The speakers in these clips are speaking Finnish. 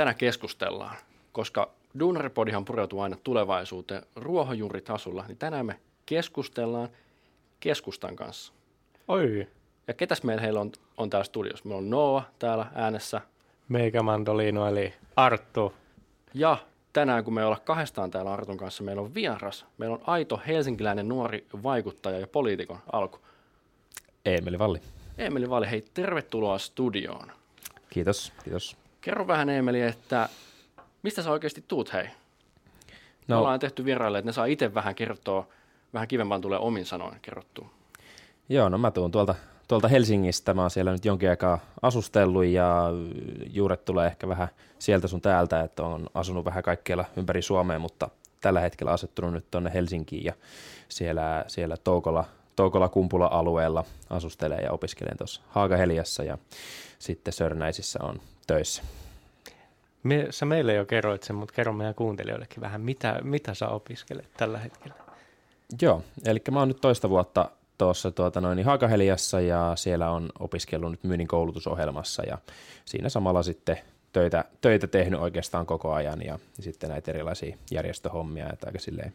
tänään keskustellaan, koska Duunaripodihan pureutuu aina tulevaisuuteen ruohonjuuritasolla, niin tänään me keskustellaan keskustan kanssa. Oi. Ja ketäs meillä heillä on, on täällä studiossa? Meillä on Noa täällä äänessä. Meikä Mandolino eli Arttu. Ja tänään, kun me ollaan kahdestaan täällä Artun kanssa, meillä on vieras. Meillä on aito helsinkiläinen nuori vaikuttaja ja poliitikon alku. Eemeli Valli. Emeli Valli, hei tervetuloa studioon. Kiitos, kiitos. Kerro vähän Emeli, että mistä sä oikeasti tuut hei? No. Me ollaan tehty vieraille, että ne saa itse vähän kertoa, vähän kivempaan tulee omin sanoin kerrottua. Joo, no mä tuun tuolta, tuolta Helsingistä. Mä oon siellä nyt jonkin aikaa asustellut ja juuret tulee ehkä vähän sieltä sun täältä, että on asunut vähän kaikkialla ympäri Suomea, mutta tällä hetkellä asettunut nyt tuonne Helsinkiin ja siellä, siellä Toukola, Toukola-Kumpula-alueella asustelen ja opiskelen tuossa Haagaheliassa ja sitten Sörnäisissä on töissä. Me, sä meille jo kerroit sen, mutta kerro meidän kuuntelijoillekin vähän, mitä, mitä sä opiskelet tällä hetkellä? Joo, eli mä oon nyt toista vuotta tuossa tuota noin, Haakaheliassa ja siellä on opiskellut nyt myynnin koulutusohjelmassa ja siinä samalla sitten töitä, töitä tehnyt oikeastaan koko ajan ja sitten näitä erilaisia järjestöhommia, että aika silleen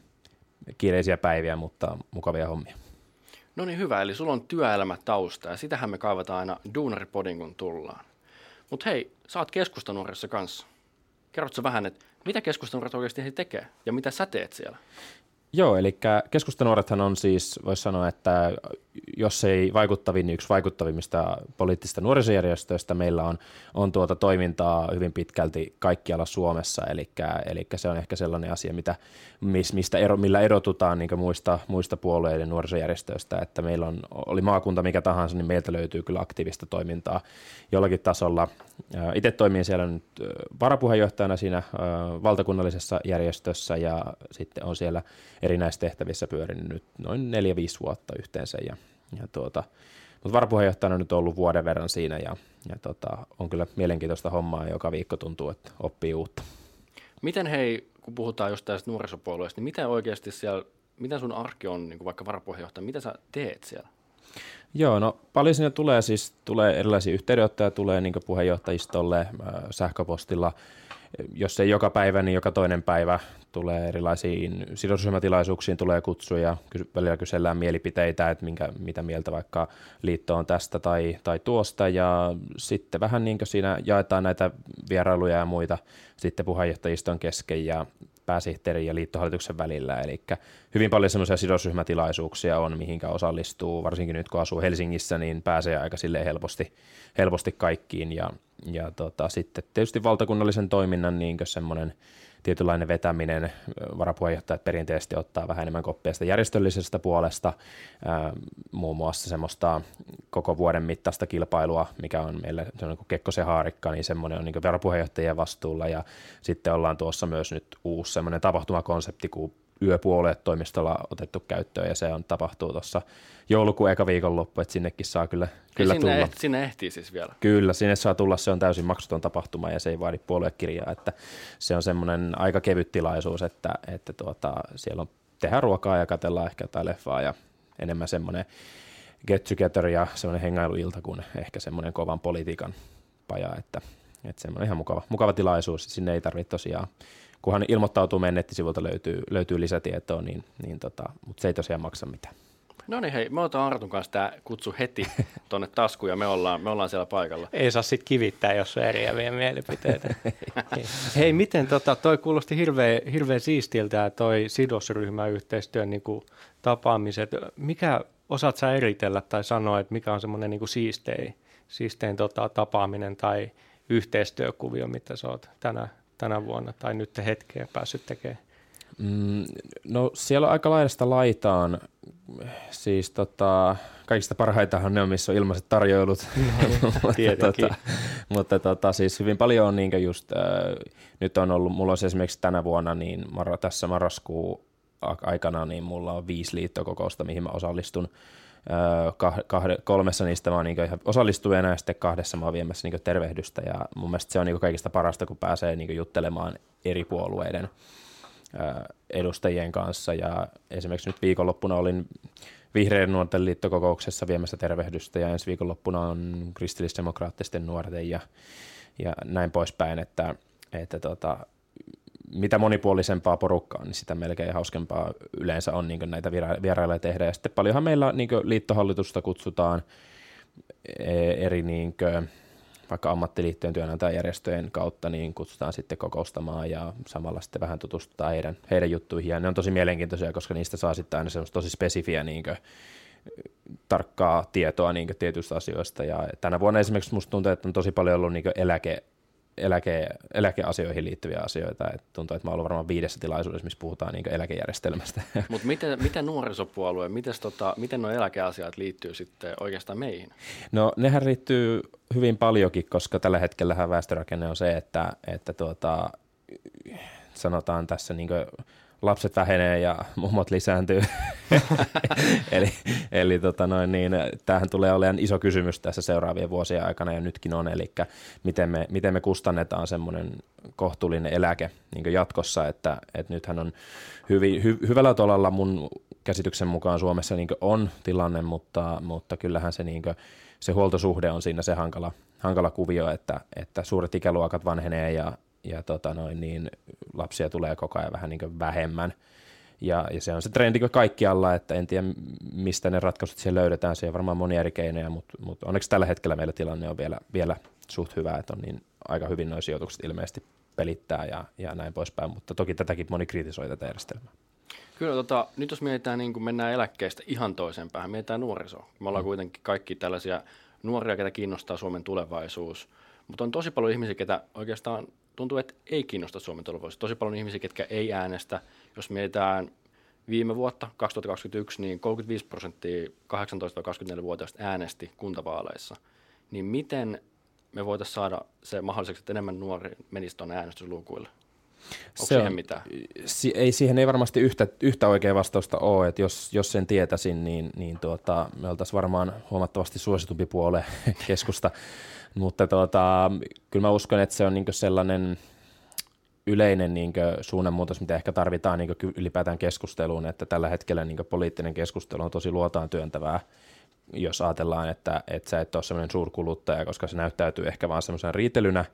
kiireisiä päiviä, mutta mukavia hommia. No niin hyvä, eli sulla on työelämätausta ja sitähän me kaivataan aina Duunaripodin kun tullaan. Mutta hei, sä oot keskustanuorissa kanssa. Kerrotko vähän, että mitä keskustanuoret oikeasti tekee ja mitä sä teet siellä? Joo, eli keskustanuorethan on siis, voisi sanoa, että jos ei vaikuttavin, niin yksi vaikuttavimmista poliittisista nuorisojärjestöistä meillä on, on tuota toimintaa hyvin pitkälti kaikkialla Suomessa, eli, eli se on ehkä sellainen asia, mitä, mistä ero, millä erotutaan niin muista, muista puolueiden nuorisojärjestöistä, että meillä on, oli maakunta mikä tahansa, niin meiltä löytyy kyllä aktiivista toimintaa jollakin tasolla. Itse toimin siellä nyt varapuheenjohtajana siinä valtakunnallisessa järjestössä ja sitten on siellä erinäistehtävissä pyörinyt nyt noin 4-5 vuotta yhteensä ja ja tuota, mutta varapuheenjohtajana on nyt ollut vuoden verran siinä ja, ja tota, on kyllä mielenkiintoista hommaa joka viikko tuntuu, että oppii uutta. Miten hei, kun puhutaan just tästä nuorisopuolueesta, niin miten oikeasti siellä, miten sun arki on niin kuin vaikka varapuheenjohtaja, mitä sä teet siellä? Joo, no paljon sinne tulee siis, tulee erilaisia yhteydenottoja, tulee niin puheenjohtajistolle äh, sähköpostilla, jos ei joka päivä, niin joka toinen päivä tulee erilaisiin sidosryhmätilaisuuksiin tulee kutsuja, välillä kysellään mielipiteitä, että minkä, mitä mieltä vaikka liitto on tästä tai, tai tuosta, ja sitten vähän niin kuin siinä jaetaan näitä vierailuja ja muita sitten puheenjohtajiston kesken ja pääsihteerin ja liittohallituksen välillä, eli hyvin paljon semmoisia sidosryhmätilaisuuksia on, mihinkä osallistuu, varsinkin nyt kun asuu Helsingissä, niin pääsee aika sille helposti, helposti kaikkiin, ja, ja tota, sitten tietysti valtakunnallisen toiminnan niin semmoinen tietynlainen vetäminen, varapuheenjohtajat perinteisesti ottaa vähän enemmän koppia järjestöllisestä puolesta, muun muassa semmoista koko vuoden mittaista kilpailua, mikä on meillä se on niin Kekkosen haarikka, niin semmoinen on niin varapuheenjohtajien vastuulla. Ja sitten ollaan tuossa myös nyt uusi semmoinen tapahtumakonsepti kuin yöpuoleet toimistolla otettu käyttöön ja se on tapahtuu tuossa joulukuun eka viikonloppu, että sinnekin saa kyllä, kyllä sinne tulla. Ehti, sinne ehtii siis vielä. Kyllä, sinne saa tulla, se on täysin maksuton tapahtuma ja se ei vaadi puoluekirjaa, että se on semmoinen aika kevyt tilaisuus, että, että tuota, siellä on tehdään ruokaa ja katellaan ehkä jotain leffaa ja enemmän semmoinen get together ja semmoinen hengailuilta kuin ehkä semmoinen kovan politiikan paja, että, että semmoinen ihan mukava, mukava tilaisuus, sinne ei tarvitse tosiaan kunhan ilmoittautuu meidän nettisivulta löytyy, löytyy lisätietoa, niin, niin tota, mutta se ei tosiaan maksa mitään. No niin hei, me otetaan Artun kanssa tämä kutsu heti tuonne taskuun ja me ollaan, me ollaan siellä paikalla. Ei saa sitten kivittää, jos on eriäviä mielipiteitä. hei, miten tota, toi kuulosti hirveän, hirveän siistiltä toi sidosryhmäyhteistyön niin kuin, tapaamiset. Mikä, osaat sä eritellä tai sanoa, että mikä on semmoinen niin siistein, siistein tota, tapaaminen tai yhteistyökuvio, mitä sä oot tänä, tänä vuonna tai nyt hetkeen päässyt tekemään? Mm, no siellä on aika laidasta laitaan. Siis tota, kaikista parhaitahan ne on, missä on ilmaiset tarjoilut. mutta, tota, mutta tota, siis hyvin paljon on niin just, äh, nyt on ollut, mulla on esimerkiksi tänä vuonna, niin mar- tässä marraskuun aikana, niin mulla on viisi liittokokousta, mihin mä osallistun. Kahde, kolmessa niistä mä oon niin ihan osallistujana ja sitten kahdessa mä oon viemässä niin tervehdystä. Ja mun mielestä se on niin kaikista parasta, kun pääsee niin juttelemaan eri puolueiden edustajien kanssa. Ja esimerkiksi nyt viikonloppuna olin Vihreiden nuorten liittokokouksessa viemässä tervehdystä ja ensi viikonloppuna on kristillisdemokraattisten nuorten ja, ja näin poispäin, että, että tota, mitä monipuolisempaa porukkaa, niin sitä melkein hauskempaa yleensä on niin näitä vierailuja tehdä. Ja sitten paljonhan meillä niin liittohallitusta kutsutaan e, eri niin kuin, vaikka ammattiliittojen työnantajajärjestöjen kautta niin kutsutaan sitten kokoustamaan ja samalla sitten vähän tutustutaan heidän, heidän juttuihin. Ja ne on tosi mielenkiintoisia, koska niistä saa sitten aina semmoista tosi spesifiä niin kuin, tarkkaa tietoa niin tietyistä asioista. Ja tänä vuonna esimerkiksi musta tuntuu, että on tosi paljon ollut niin eläke, eläke, eläkeasioihin liittyviä asioita. Et tuntuu, että mä olen varmaan viidessä tilaisuudessa, missä puhutaan niin eläkejärjestelmästä. Mutta miten, miten nuorisopuolue, miten, tota, miten nuo eläkeasiat liittyy sitten oikeastaan meihin? No nehän liittyy hyvin paljonkin, koska tällä hetkellä väestörakenne on se, että, että tuota, sanotaan tässä niin lapset vähenee ja mummot lisääntyy. eli eli tota noin, niin, tämähän tulee olemaan iso kysymys tässä seuraavien vuosien aikana ja nytkin on, eli miten me, miten me kustannetaan semmoinen kohtuullinen eläke niin jatkossa, että, että nythän on hyvin, hy, hyvällä tolalla mun käsityksen mukaan Suomessa niin on tilanne, mutta, mutta kyllähän se, niin kuin, se huoltosuhde on siinä se hankala, hankala kuvio, että, että suuret ikäluokat vanhenee ja, ja tota noin, niin lapsia tulee koko ajan vähän niin vähemmän. Ja, ja, se on se trendi kaikkialla, että en tiedä mistä ne ratkaisut siellä löydetään, se on varmaan monia eri keinoja, mutta, mutta onneksi tällä hetkellä meillä tilanne on vielä, vielä suht hyvä, että on niin aika hyvin nuo sijoitukset ilmeisesti pelittää ja, ja näin poispäin, mutta toki tätäkin moni kritisoi tätä järjestelmää. Kyllä, tota, nyt jos mietitään, niin kun mennään eläkkeestä ihan toiseen päähän, mietitään nuorisoa. Me ollaan mm. kuitenkin kaikki tällaisia nuoria, ketä kiinnostaa Suomen tulevaisuus, mutta on tosi paljon ihmisiä, ketä oikeastaan tuntuu, että ei kiinnosta Suomen tulevaisuus. Tosi paljon ihmisiä, ketkä ei äänestä. Jos mietitään viime vuotta, 2021, niin 35 prosenttia 18-24-vuotiaista äänesti kuntavaaleissa. Niin miten me voitaisiin saada se mahdolliseksi, että enemmän nuori menisi tuonne äänestysluukuille? Onko se siihen on, mitään? Si- ei, siihen ei varmasti yhtä, yhtä oikea vastausta ole, että jos, jos sen tietäisin, niin, niin tuota, me oltaisiin varmaan huomattavasti suositumpi puole keskusta. Mutta tuota, kyllä mä uskon, että se on niin sellainen yleinen niin suunnanmuutos, mitä ehkä tarvitaan niin ylipäätään keskusteluun, että tällä hetkellä niin poliittinen keskustelu on tosi luotaan työntävää, jos ajatellaan, että, että sä et ole sellainen suurkuluttaja, koska se näyttäytyy ehkä vaan semmoisen riitelynä,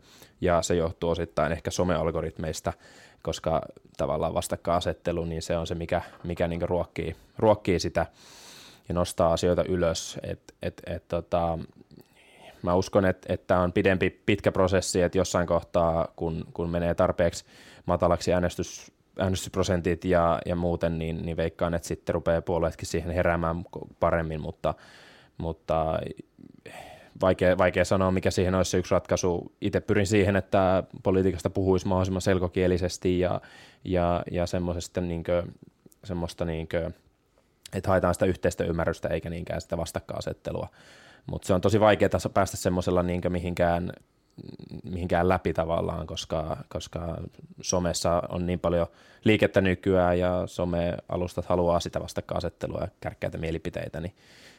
ja se johtuu osittain ehkä somealgoritmeista, koska tavallaan vastakkainasettelu, niin se on se, mikä, mikä niin ruokkii, ruokkii sitä ja nostaa asioita ylös. Et, et, et, tota, mä uskon, että, että on pidempi, pitkä prosessi, että jossain kohtaa, kun, kun menee tarpeeksi matalaksi äänestys, äänestysprosentit ja, ja muuten, niin, niin veikkaan, että sitten rupeaa puolueetkin siihen heräämään paremmin, mutta, mutta vaikea, vaikea sanoa, mikä siihen olisi yksi ratkaisu. Itse pyrin siihen, että politiikasta puhuisi mahdollisimman selkokielisesti ja, ja, ja semmoisesta niinkö, semmoista niinkö, että haetaan sitä yhteistä ymmärrystä eikä niinkään sitä vastakkainasettelua. Mutta se on tosi vaikeaa päästä semmoisella niin mihinkään, mihinkään läpi tavallaan, koska, koska somessa on niin paljon liikettä nykyään ja some-alustat haluaa sitä vastakkainasettelua ja kärkkäitä mielipiteitä, niin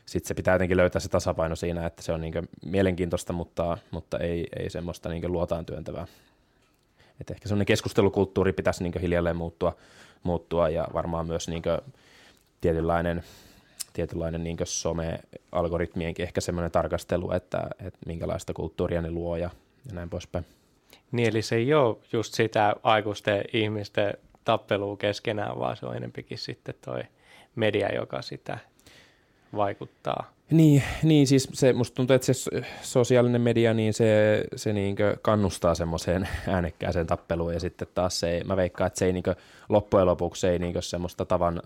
sitten se pitää jotenkin löytää se tasapaino siinä, että se on niin mielenkiintoista, mutta, mutta ei, ei semmoista niin luotaan työntävää. Et ehkä semmoinen keskustelukulttuuri pitäisi niin hiljalleen muuttua, muuttua ja varmaan myös niin tietynlainen – tietynlainen niin some-algoritmienkin ehkä semmoinen tarkastelu, että, että minkälaista kulttuuria ne luo ja, ja näin poispäin. Niin, eli se ei ole just sitä aikuisten ihmisten tappelua keskenään, vaan se on enempikin sitten toi media, joka sitä vaikuttaa. Niin, niin siis se, musta tuntuu, että se sosiaalinen media, niin se, se niin kannustaa semmoiseen äänekkääseen tappeluun ja sitten taas se, mä veikkaan, että se ei niin loppujen lopuksi ei niin semmoista tavan,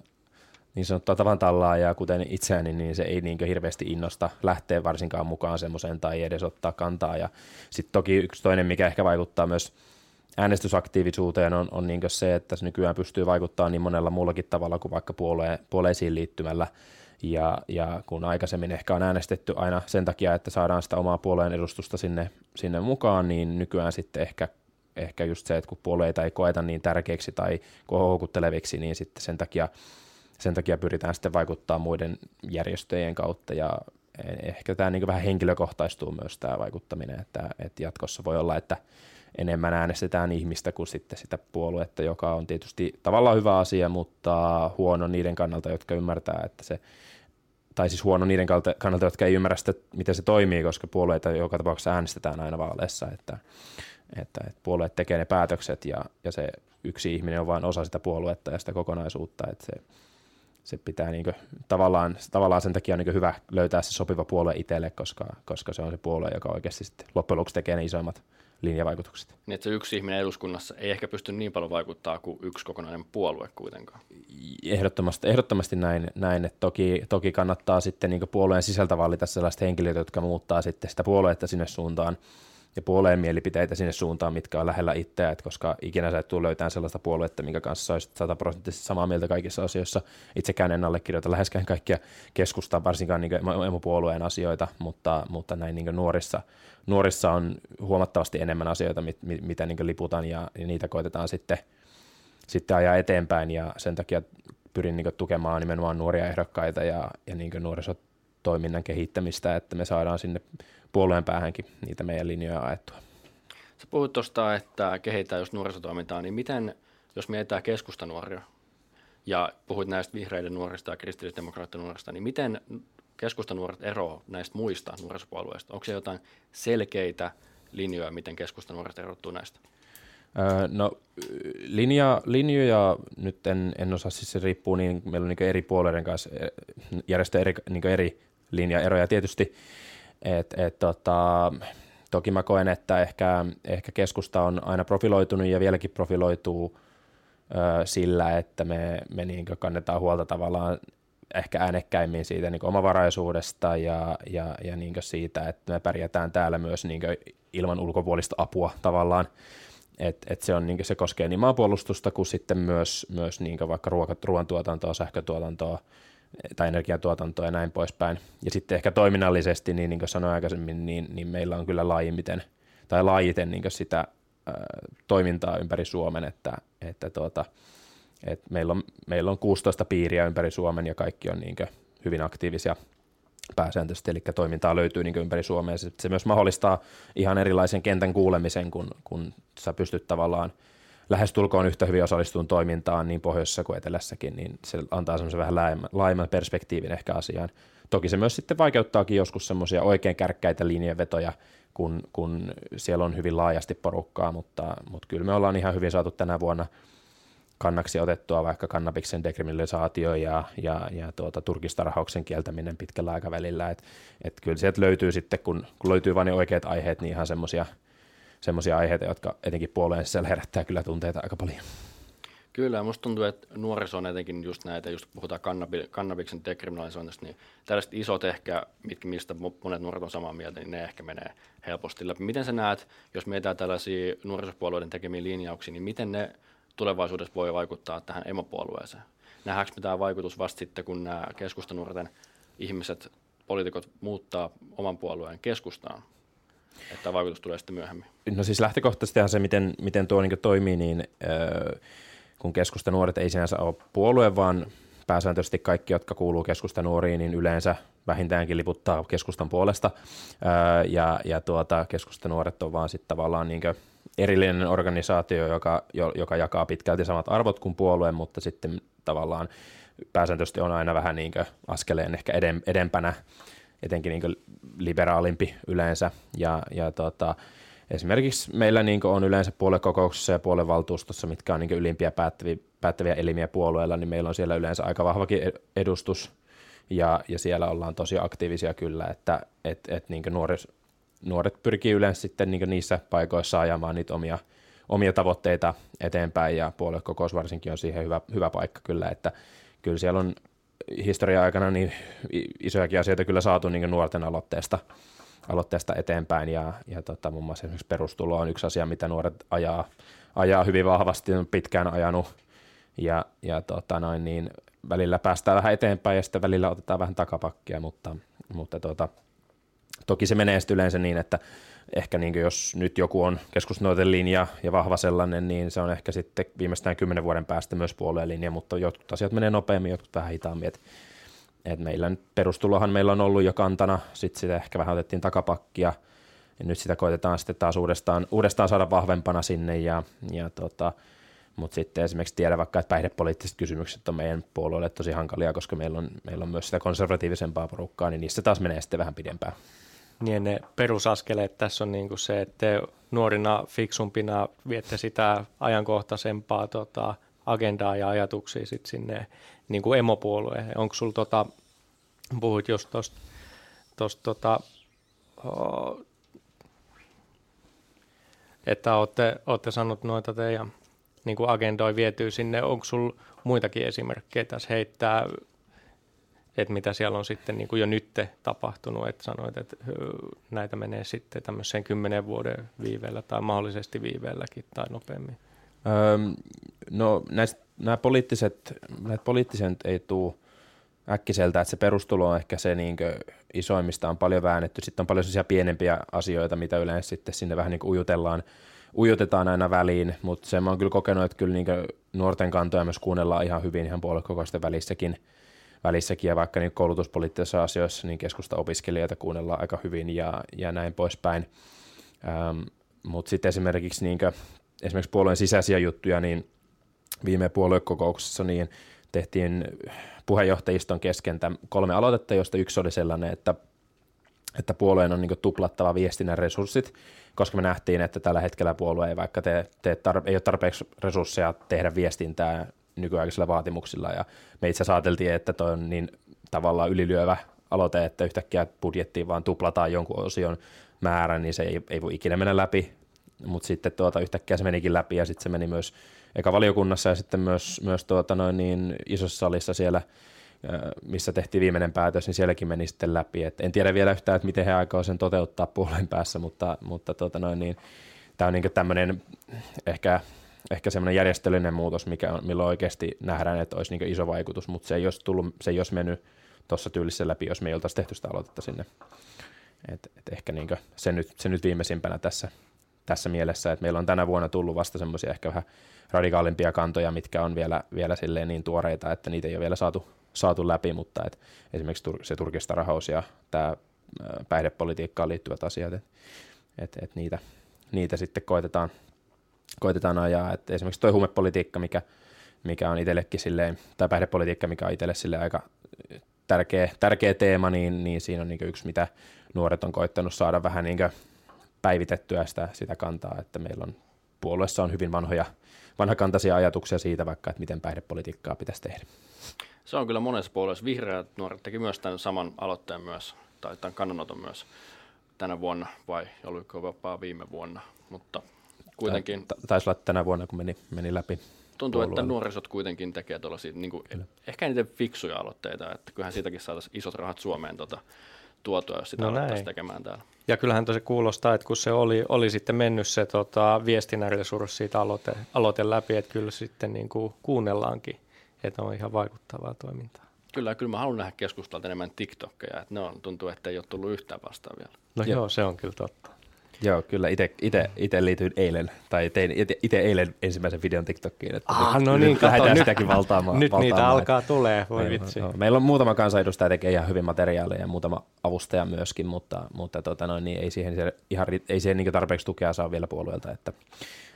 niin sanottua tallaajaa, kuten itseäni, niin se ei niin hirveästi innosta lähteä varsinkaan mukaan semmoiseen tai edes ottaa kantaa. Ja sitten toki yksi toinen, mikä ehkä vaikuttaa myös äänestysaktiivisuuteen on, on niin se, että se nykyään pystyy vaikuttamaan niin monella muullakin tavalla kuin vaikka puolue, puoleisiin liittymällä. Ja, ja kun aikaisemmin ehkä on äänestetty aina sen takia, että saadaan sitä omaa puolueen edustusta sinne, sinne mukaan, niin nykyään sitten ehkä, ehkä just se, että kun puolueita ei koeta niin tärkeiksi tai houkutteleviksi, niin sitten sen takia sen takia pyritään sitten vaikuttaa muiden järjestöjen kautta ja ehkä tämä niin vähän henkilökohtaistuu myös tämä vaikuttaminen, että, että jatkossa voi olla, että enemmän äänestetään ihmistä kuin sitten sitä puoluetta, joka on tietysti tavallaan hyvä asia, mutta huono niiden kannalta, jotka ymmärtää, että se tai siis huono niiden kannalta, jotka ei ymmärrä sitä, miten se toimii, koska puolueita joka tapauksessa äänestetään aina vaaleissa, että, että, että puolueet tekee ne päätökset ja, ja se yksi ihminen on vain osa sitä puoluetta ja sitä kokonaisuutta, että se, se pitää niin kuin, tavallaan, tavallaan sen takia on niin hyvä löytää se sopiva puolue itselle, koska, koska se on se puolue, joka oikeasti sitten loppujen lopuksi tekee ne isoimmat linjavaikutukset. Niin, että se yksi ihminen eduskunnassa ei ehkä pysty niin paljon vaikuttaa kuin yksi kokonainen puolue kuitenkaan. Ehdottomasti, ehdottomasti näin, näin että toki, toki kannattaa sitten niin puolueen sisältä valita sellaiset henkilöt, jotka muuttaa sitten sitä puoluetta sinne suuntaan, ja puolueen mielipiteitä sinne suuntaan, mitkä on lähellä itseä, että koska ikinä sä et tule löytämään sellaista puoluetta, minkä kanssa olisit sataprosenttisesti samaa mieltä kaikissa asioissa. Itsekään en allekirjoita läheskään kaikkia keskustaa, varsinkaan niin emopuolueen asioita, mutta, mutta näin niin nuorissa, nuorissa on huomattavasti enemmän asioita, mit, mit, mitä niin liputaan ja, ja niitä koitetaan sitten, sitten ajaa eteenpäin ja sen takia pyrin niin tukemaan nimenomaan nuoria ehdokkaita ja, ja niin nuorisotoiminnan kehittämistä, että me saadaan sinne puolueen päähänkin niitä meidän linjoja ajettua. Sä puhut tuosta, että kehittää just nuorisotoimintaa, niin miten, jos mietitään keskustanuoria ja puhuit näistä vihreiden nuorista ja kristillisdemokraattien nuorista, niin miten keskustanuoret eroavat näistä muista nuorisopuolueista? Onko se jotain selkeitä linjoja, miten keskustanuoret erottuu näistä? No linja, linjoja nyt en, en osaa, siis se riippuu, niin meillä on niin eri puolueiden kanssa järjestö eri, niin eri linjaeroja tietysti et, et, tota, toki mä koen, että ehkä, ehkä keskusta on aina profiloitunut ja vieläkin profiloituu ö, sillä, että me, me niin kannetaan huolta tavallaan ehkä äänekkäimmin siitä niin omavaraisuudesta ja, ja, ja niin siitä, että me pärjätään täällä myös niin ilman ulkopuolista apua tavallaan. Et, et se, on, niin se koskee niin maanpuolustusta kuin sitten myös, myös niin vaikka ruoantuotantoa, sähkötuotantoa, tai energiatuotantoa ja näin poispäin. Ja sitten ehkä toiminnallisesti, niin, niin kuin sanoin aikaisemmin, niin, niin meillä on kyllä laajimiten, tai laajiten niin sitä toimintaa ympäri Suomen, että, että tuota, että meillä, on, meillä on 16 piiriä ympäri Suomen ja kaikki on niin hyvin aktiivisia pääsääntöisesti, eli toimintaa löytyy niin ympäri Suomea. Se myös mahdollistaa ihan erilaisen kentän kuulemisen, kun, kun sä pystyt tavallaan – lähestulkoon yhtä hyvin osallistuun toimintaan niin pohjoisessa kuin etelässäkin, niin se antaa semmoisen vähän laajemman, perspektiivin ehkä asiaan. Toki se myös sitten vaikeuttaakin joskus semmoisia oikein kärkkäitä linjanvetoja, kun, kun siellä on hyvin laajasti porukkaa, mutta, mutta kyllä me ollaan ihan hyvin saatu tänä vuonna kannaksi otettua vaikka kannabiksen dekriminalisaatio ja, ja, ja tuota, turkistarhauksen kieltäminen pitkällä aikavälillä. Et, et kyllä sieltä löytyy sitten, kun, kun löytyy vain ne oikeat aiheet, niin ihan semmoisia – semmoisia aiheita, jotka etenkin puolueen sisällä herättää kyllä tunteita aika paljon. Kyllä, musta tuntuu, että nuoriso on etenkin just näitä, just puhutaan kannabi, kannabiksen dekriminalisoinnista, niin tällaiset isot ehkä, mitkä, mistä monet nuoret on samaa mieltä, niin ne ehkä menee helposti läpi. Miten sä näet, jos mietitään tällaisia nuorisopuolueiden tekemiä linjauksia, niin miten ne tulevaisuudessa voi vaikuttaa tähän emopuolueeseen? Nähdäänkö mitään vaikutus vasta sitten, kun nämä keskustanuorten ihmiset, poliitikot muuttaa oman puolueen keskustaan? Että vaikutus tulee sitten myöhemmin? No siis lähtökohtaisesti se, miten, miten tuo niin toimii, niin kun keskusta nuoret ei sinänsä ole puolue, vaan pääsääntöisesti kaikki, jotka kuuluu keskusta nuoriin, niin yleensä vähintäänkin liputtaa keskustan puolesta. Ja ja tuota, keskusta nuoret on vaan sitten tavallaan niin erillinen organisaatio, joka, joka jakaa pitkälti samat arvot kuin puolue, mutta sitten tavallaan pääsääntöisesti on aina vähän niin askeleen ehkä edempänä etenkin niin liberaalimpi yleensä. Ja, ja tota, esimerkiksi meillä niin on yleensä puoluekokouksessa ja puoluevaltuustossa, mitkä on niin ylimpiä päättäviä, päättäviä elimiä puolueella, niin meillä on siellä yleensä aika vahvakin edustus ja, ja siellä ollaan tosi aktiivisia kyllä, että et, et niin nuoret, nuoret pyrkii yleensä sitten niin niissä paikoissa ajamaan niitä omia, omia tavoitteita eteenpäin ja puoluekokous varsinkin on siihen hyvä, hyvä paikka kyllä, että kyllä siellä on historian aikana niin isojakin asioita kyllä saatu niin nuorten aloitteesta, aloitteesta eteenpäin. Ja, ja tota, muun muassa esimerkiksi perustulo on yksi asia, mitä nuoret ajaa, ajaa hyvin vahvasti, on pitkään ajanut. Ja, ja tota noin, niin välillä päästään vähän eteenpäin ja sitten välillä otetaan vähän takapakkia, mutta, mutta tota, toki se menee yleensä niin, että ehkä niin jos nyt joku on keskusnuorten linja ja vahva sellainen, niin se on ehkä sitten viimeistään kymmenen vuoden päästä myös puolueen linja, mutta jotkut asiat menee nopeammin, jotkut vähän hitaammin. Et, et meillä nyt perustulohan meillä on ollut jo kantana, sitten sitä ehkä vähän otettiin takapakkia, ja nyt sitä koitetaan sitten taas uudestaan, uudestaan saada vahvempana sinne, ja, ja tota, mutta sitten esimerkiksi tiedä vaikka, että päihdepoliittiset kysymykset on meidän puolueelle tosi hankalia, koska meillä on, meillä on myös sitä konservatiivisempaa porukkaa, niin niissä taas menee sitten vähän pidempään. Niin ne perusaskeleet tässä on niin kuin se, että nuorina fiksumpina viette sitä ajankohtaisempaa tota, agendaa ja ajatuksia sit sinne niin kuin emopuolueen. Onko sulla, tota, puhuit just tuosta, tota, että olette, olette sanonut noita teidän niin kuin agendoi vietyy sinne. Onko sinulla muitakin esimerkkejä tässä heittää, että mitä siellä on sitten niin kuin jo nyt tapahtunut, että sanoit, että näitä menee sitten tämmöiseen kymmenen vuoden viiveellä tai mahdollisesti viiveelläkin tai nopeammin? Öö, no näistä, nämä poliittiset, näitä poliittiset ei tule äkkiseltä, että se perustulo on ehkä se niin isoimmista on paljon väännetty. Sitten on paljon sellaisia pienempiä asioita, mitä yleensä sitten sinne vähän niin kuin ujutellaan, ujutetaan aina väliin, mutta sen mä oon kyllä kokenut, että kyllä niin nuorten kantoja myös kuunnellaan ihan hyvin ihan puoluekokousten välissäkin, välissäkin ja vaikka niin koulutuspoliittisissa asioissa niin keskusta opiskelijoita kuunnellaan aika hyvin ja, ja näin poispäin. Ähm, mutta sitten esimerkiksi, niin kuin, esimerkiksi puolueen sisäisiä juttuja, niin viime puoluekokouksessa niin tehtiin puheenjohtajiston kesken kolme aloitetta, joista yksi oli sellainen, että, että puolueen on niin tuplattava viestinnän resurssit, koska me nähtiin, että tällä hetkellä puolue ei vaikka tee, tee tar- ei ole tarpeeksi resursseja tehdä viestintää nykyaikaisilla vaatimuksilla, ja me itse ajateltiin, että toi on niin tavallaan ylilyövä aloite, että yhtäkkiä budjettiin vaan tuplataan jonkun osion määrän, niin se ei, ei voi ikinä mennä läpi, mutta sitten tuota, yhtäkkiä se menikin läpi, ja sitten se meni myös eka valiokunnassa ja sitten myös, myös tuota noin niin isossa salissa siellä, missä tehtiin viimeinen päätös, niin sielläkin meni sitten läpi. Et en tiedä vielä yhtään, että miten he aikoo sen toteuttaa puolen päässä, mutta, mutta tuota noin niin, tämä on niin tämmöinen ehkä, ehkä semmoinen järjestelyinen muutos, mikä on, milloin oikeasti nähdään, että olisi niin iso vaikutus, mutta se ei olisi, tullut, se ei olisi mennyt tuossa tyylissä läpi, jos me ei oltaisi tehty sitä aloitetta sinne. Et, et ehkä niin se, nyt, se nyt viimeisimpänä tässä, tässä mielessä, että meillä on tänä vuonna tullut vasta semmoisia ehkä vähän radikaalimpia kantoja, mitkä on vielä, vielä silleen niin tuoreita, että niitä ei ole vielä saatu, saatu läpi, mutta et esimerkiksi se turkistarahaus ja tämä päihdepolitiikkaan liittyvät asiat, että et, et niitä, niitä sitten koitetaan, koitetaan ajaa. Et esimerkiksi tuo huumepolitiikka, mikä, mikä on itsellekin silleen, tai päihdepolitiikka, mikä on itselle sille aika tärkeä, tärkeä teema, niin, niin siinä on niin yksi, mitä nuoret on koittanut saada vähän niin päivitettyä sitä, sitä kantaa, että meillä on puolueessa on hyvin vanhoja vanhakantaisia ajatuksia siitä vaikka, että miten päihdepolitiikkaa pitäisi tehdä. Se on kyllä monessa puolueessa. Vihreät nuoret teki myös tämän saman aloitteen myös, tai tämän kannanoton myös tänä vuonna, vai oliko vapaa viime vuonna, mutta kuitenkin... Taisi olla tänä vuonna, kun meni, meni läpi. Tuntuu, puolueella. että nuorisot kuitenkin tekee tuollaisia, niin kuin, ehkä niitä fiksuja aloitteita, että kyllähän siitäkin saataisiin isot rahat Suomeen tota, tuotua, jos sitä no tekemään täällä. Ja kyllähän tosi kuulostaa, että kun se oli, oli sitten mennyt se tota, viestinnän resurssi siitä aloite, aloite läpi, että kyllä sitten niin kuin kuunnellaankin, että on ihan vaikuttavaa toimintaa. Kyllä, kyllä mä haluan nähdä keskustelua enemmän TikTokia, että ne on, tuntuu, että ei ole tullut yhtään vastaan vielä. No joo, joo se on kyllä totta. Joo, kyllä itse liityin eilen, tai tein itse eilen ensimmäisen videon TikTokiin. Että ah, no niin, kato, nyt, sitäkin valtaamaan. Nyt valtaamaan, niitä alkaa tulee, voi meillä, vitsi. No, meillä on muutama kansanedustaja tekee ihan hyvin materiaaleja ja muutama avustaja myöskin, mutta, mutta tota noin, niin ei siihen, ihan, ei siihen niin tarpeeksi tukea saa vielä puolueelta. Että,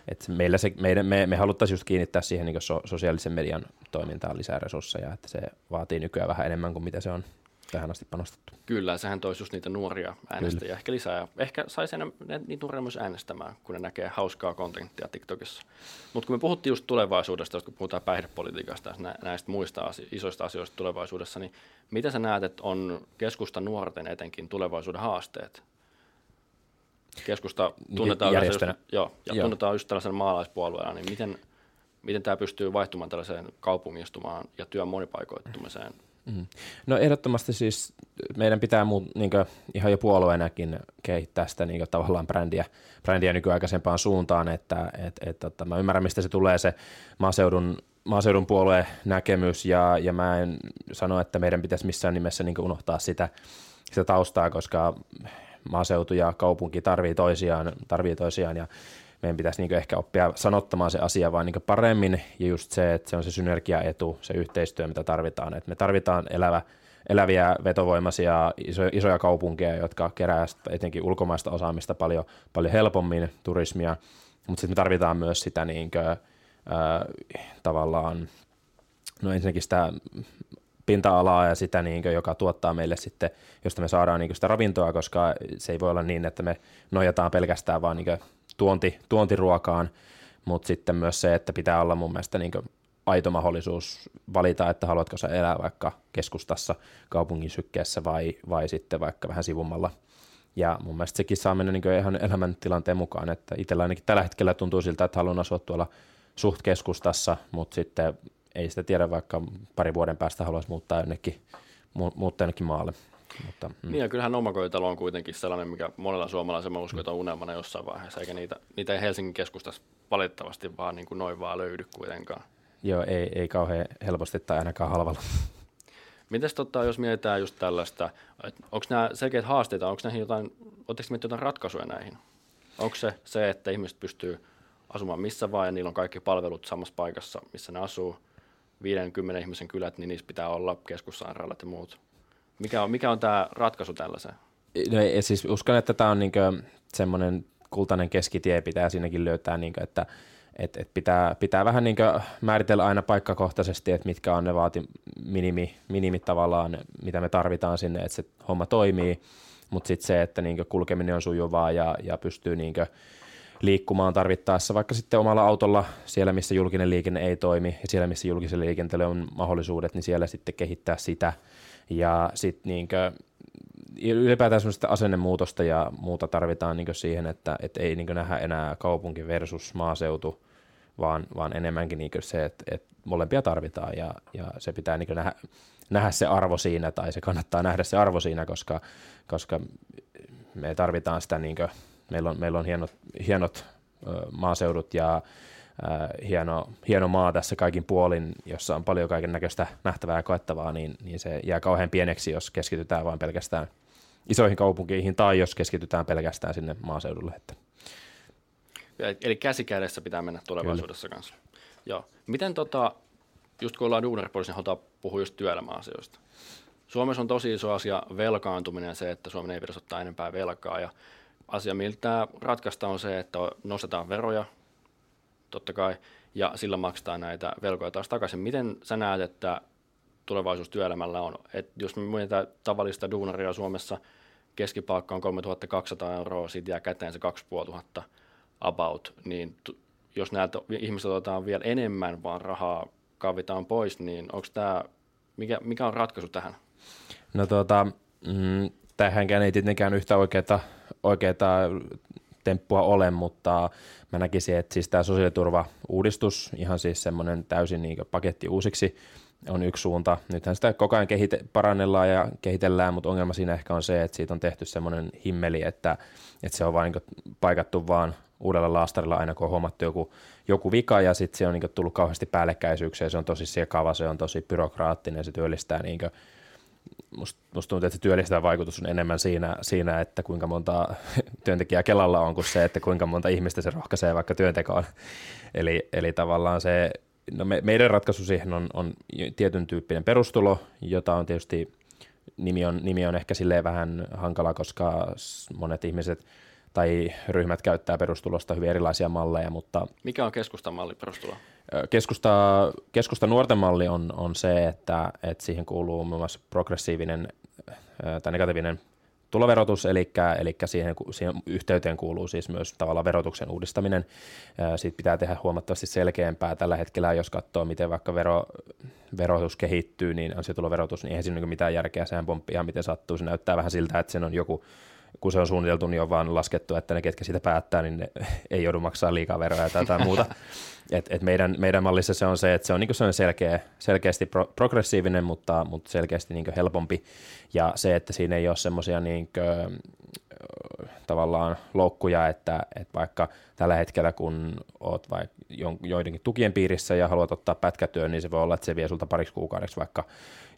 että meillä se, meidän, me, me haluttaisiin just kiinnittää siihen niin so, sosiaalisen median toimintaan lisää resursseja, että se vaatii nykyään vähän enemmän kuin mitä se on tähän asti panostettu. Kyllä, sehän toisi just niitä nuoria äänestäjiä Kyllä. ehkä lisää. Ehkä saisi niitä nuoria myös äänestämään, kun ne näkee hauskaa kontenttia TikTokissa. Mutta kun me puhuttiin just tulevaisuudesta, kun puhutaan päihdepolitiikasta ja näistä muista asio- isoista asioista tulevaisuudessa, niin mitä sä näet, että on keskusta nuorten etenkin tulevaisuuden haasteet? Keskusta tunnetaan, just, joo, ja joo. tunnetaan just tällaisen maalaispuolueena, niin miten, miten tämä pystyy vaihtumaan tällaiseen kaupungistumaan ja työn monipaikoittumiseen Mm. No ehdottomasti siis meidän pitää muu, niin ihan jo puolueenakin kehittää sitä niin tavallaan brändiä, brändiä nykyaikaisempaan suuntaan, että et, et, että mä ymmärrän, mistä se tulee se maaseudun, maaseudun puolueen näkemys ja, ja mä en sano, että meidän pitäisi missään nimessä niin unohtaa sitä, sitä taustaa, koska maaseutu ja kaupunki tarvii toisiaan, tarvii toisiaan ja meidän pitäisi niin ehkä oppia sanottamaan se asia vaan niin paremmin ja just se, että se on se synergiaetu, se yhteistyö, mitä tarvitaan. Että me tarvitaan elävä, eläviä vetovoimaisia iso, isoja kaupunkeja, jotka kerää etenkin ulkomaista osaamista paljon, paljon helpommin, turismia, mutta sitten me tarvitaan myös sitä niin kuin, äh, tavallaan, no ensinnäkin sitä pinta-alaa ja sitä, niin kuin, joka tuottaa meille sitten, josta me saadaan niin kuin sitä ravintoa, koska se ei voi olla niin, että me nojataan pelkästään vaan niin kuin tuonti, tuontiruokaan, mutta sitten myös se, että pitää olla mun mielestä niin aito mahdollisuus valita, että haluatko sä elää vaikka keskustassa kaupungin sykkeessä vai, vai sitten vaikka vähän sivummalla. Ja mun mielestä sekin saa mennä niin ihan elämäntilanteen mukaan, että itsellä ainakin tällä hetkellä tuntuu siltä, että haluan asua tuolla suht keskustassa, mutta sitten ei sitä tiedä, vaikka pari vuoden päästä haluaisi muuttaa jonnekin, mu- muuttaa jonnekin maalle. Mutta, mm. Niin ja kyllähän omakotitalo on kuitenkin sellainen, mikä monella suomalaisella uskon, että on unelmana jossain vaiheessa, eikä niitä, niitä ei Helsingin keskustassa valitettavasti vaan niin kuin noin vaan löydy kuitenkaan. Joo, ei, ei kauhean helposti tai ainakaan halvalla. Mites tota, jos mietitään just tällaista, onko nämä selkeät haasteita, onko näihin jotain, oletteko jotain ratkaisuja näihin? Onko se se, että ihmiset pystyy asumaan missä vaan ja niillä on kaikki palvelut samassa paikassa, missä ne asuu, 50 ihmisen kylät, niin niissä pitää olla keskussairaalat ja muut. Mikä on, mikä on tämä ratkaisu tällaiseen? No, siis uskon, että tämä on niinku semmoinen kultainen keskitie pitää siinäkin löytää, niinku, että et, et pitää, pitää vähän niinku määritellä aina paikkakohtaisesti, että mitkä on ne vaati minimi, minimit tavallaan, mitä me tarvitaan sinne, että se homma toimii, mutta sitten se, että niinku kulkeminen on sujuvaa ja, ja pystyy niinku liikkumaan tarvittaessa vaikka sitten omalla autolla siellä, missä julkinen liikenne ei toimi ja siellä, missä julkiselle liikenteelle on mahdollisuudet, niin siellä sitten kehittää sitä. Ja sitten niinkö, ylipäätään semmoista asennemuutosta ja muuta tarvitaan niinkö siihen, että et ei niinkö nähdä enää kaupunki versus maaseutu, vaan, vaan enemmänkin niinkö se, että, että molempia tarvitaan. Ja, ja se pitää niinkö nähdä, nähdä se arvo siinä tai se kannattaa nähdä se arvo siinä, koska, koska me tarvitaan sitä niinkö Meillä on, meillä on hienot, hienot maaseudut ja hieno, hieno maa tässä kaikin puolin, jossa on paljon kaiken näköistä nähtävää ja koettavaa, niin, niin se jää kauhean pieneksi, jos keskitytään vain pelkästään isoihin kaupunkiin tai jos keskitytään pelkästään sinne maaseudulle. Että. Eli käsikädessä pitää mennä tulevaisuudessa Kyllä. kanssa. Joo. Miten tota, just kun ollaan duunaripuolissa, niin halutaan puhua just työelämäasioista. Suomessa on tosi iso asia velkaantuminen ja se, että Suomen ei pitäisi ottaa enempää velkaa ja asia, miltä ratkaista on se, että nostetaan veroja, totta kai, ja sillä maksetaan näitä velkoja taas takaisin. Miten sä näet, että tulevaisuus työelämällä on? Et jos me mietitään tavallista duunaria Suomessa, keskipalkka on 3200 euroa, siitä jää käteen se 2500 about, niin jos näiltä ihmiset otetaan vielä enemmän vaan rahaa kavitaan pois, niin onko tämä, mikä, mikä on ratkaisu tähän? No tuota, mm, tähänkään ei tietenkään yhtä oikeaa oikeaa temppua ole, mutta mä näkisin, että siis tämä sosiaaliturva-uudistus, ihan siis semmoinen täysin niin paketti uusiksi, on yksi suunta. Nythän sitä koko ajan kehite- parannellaan ja kehitellään, mutta ongelma siinä ehkä on se, että siitä on tehty semmoinen himmeli, että, että se on vain niin paikattu vaan uudella laastarilla aina, kun on huomattu joku, joku vika, ja sitten se on niin tullut kauheasti päällekkäisyyksiä, se on tosi sekava, se on tosi byrokraattinen, se työllistää niin musta, musta tuntuu, että se työllistävä vaikutus on enemmän siinä, siinä, että kuinka monta työntekijää Kelalla on kuin se, että kuinka monta ihmistä se rohkaisee vaikka työntekoon. Eli, eli tavallaan se, no me, meidän ratkaisu siihen on, on tietyn tyyppinen perustulo, jota on tietysti, nimi on, nimi on ehkä silleen vähän hankala, koska monet ihmiset tai ryhmät käyttää perustulosta hyvin erilaisia malleja, mutta... Mikä on keskustan malli perustulo? Keskusta, keskusta nuorten malli on, on se, että, että siihen kuuluu muun muassa progressiivinen tai negatiivinen tuloverotus, eli, eli siihen, siihen yhteyteen kuuluu siis myös tavallaan verotuksen uudistaminen. Siitä pitää tehdä huomattavasti selkeämpää tällä hetkellä, jos katsoo, miten vaikka vero, verotus kehittyy, niin ansiotuloverotus, niin eihän siinä ole mitään järkeä, sehän pomppii ihan miten sattuu. Se näyttää vähän siltä, että sen on joku kun se on suunniteltu, niin on vaan laskettu, että ne, ketkä sitä päättää, niin ne ei joudu maksaa liikaa veroja tai jotain muuta. Et, et meidän, meidän mallissa se on se, että se on niin selkeä, selkeästi pro, progressiivinen, mutta, mutta selkeästi niin helpompi. Ja se, että siinä ei ole semmoisia niin tavallaan loukkuja, että, että vaikka tällä hetkellä, kun oot vaikka joidenkin tukien piirissä ja haluat ottaa pätkätyön, niin se voi olla, että se vie sulta pariksi kuukaudeksi vaikka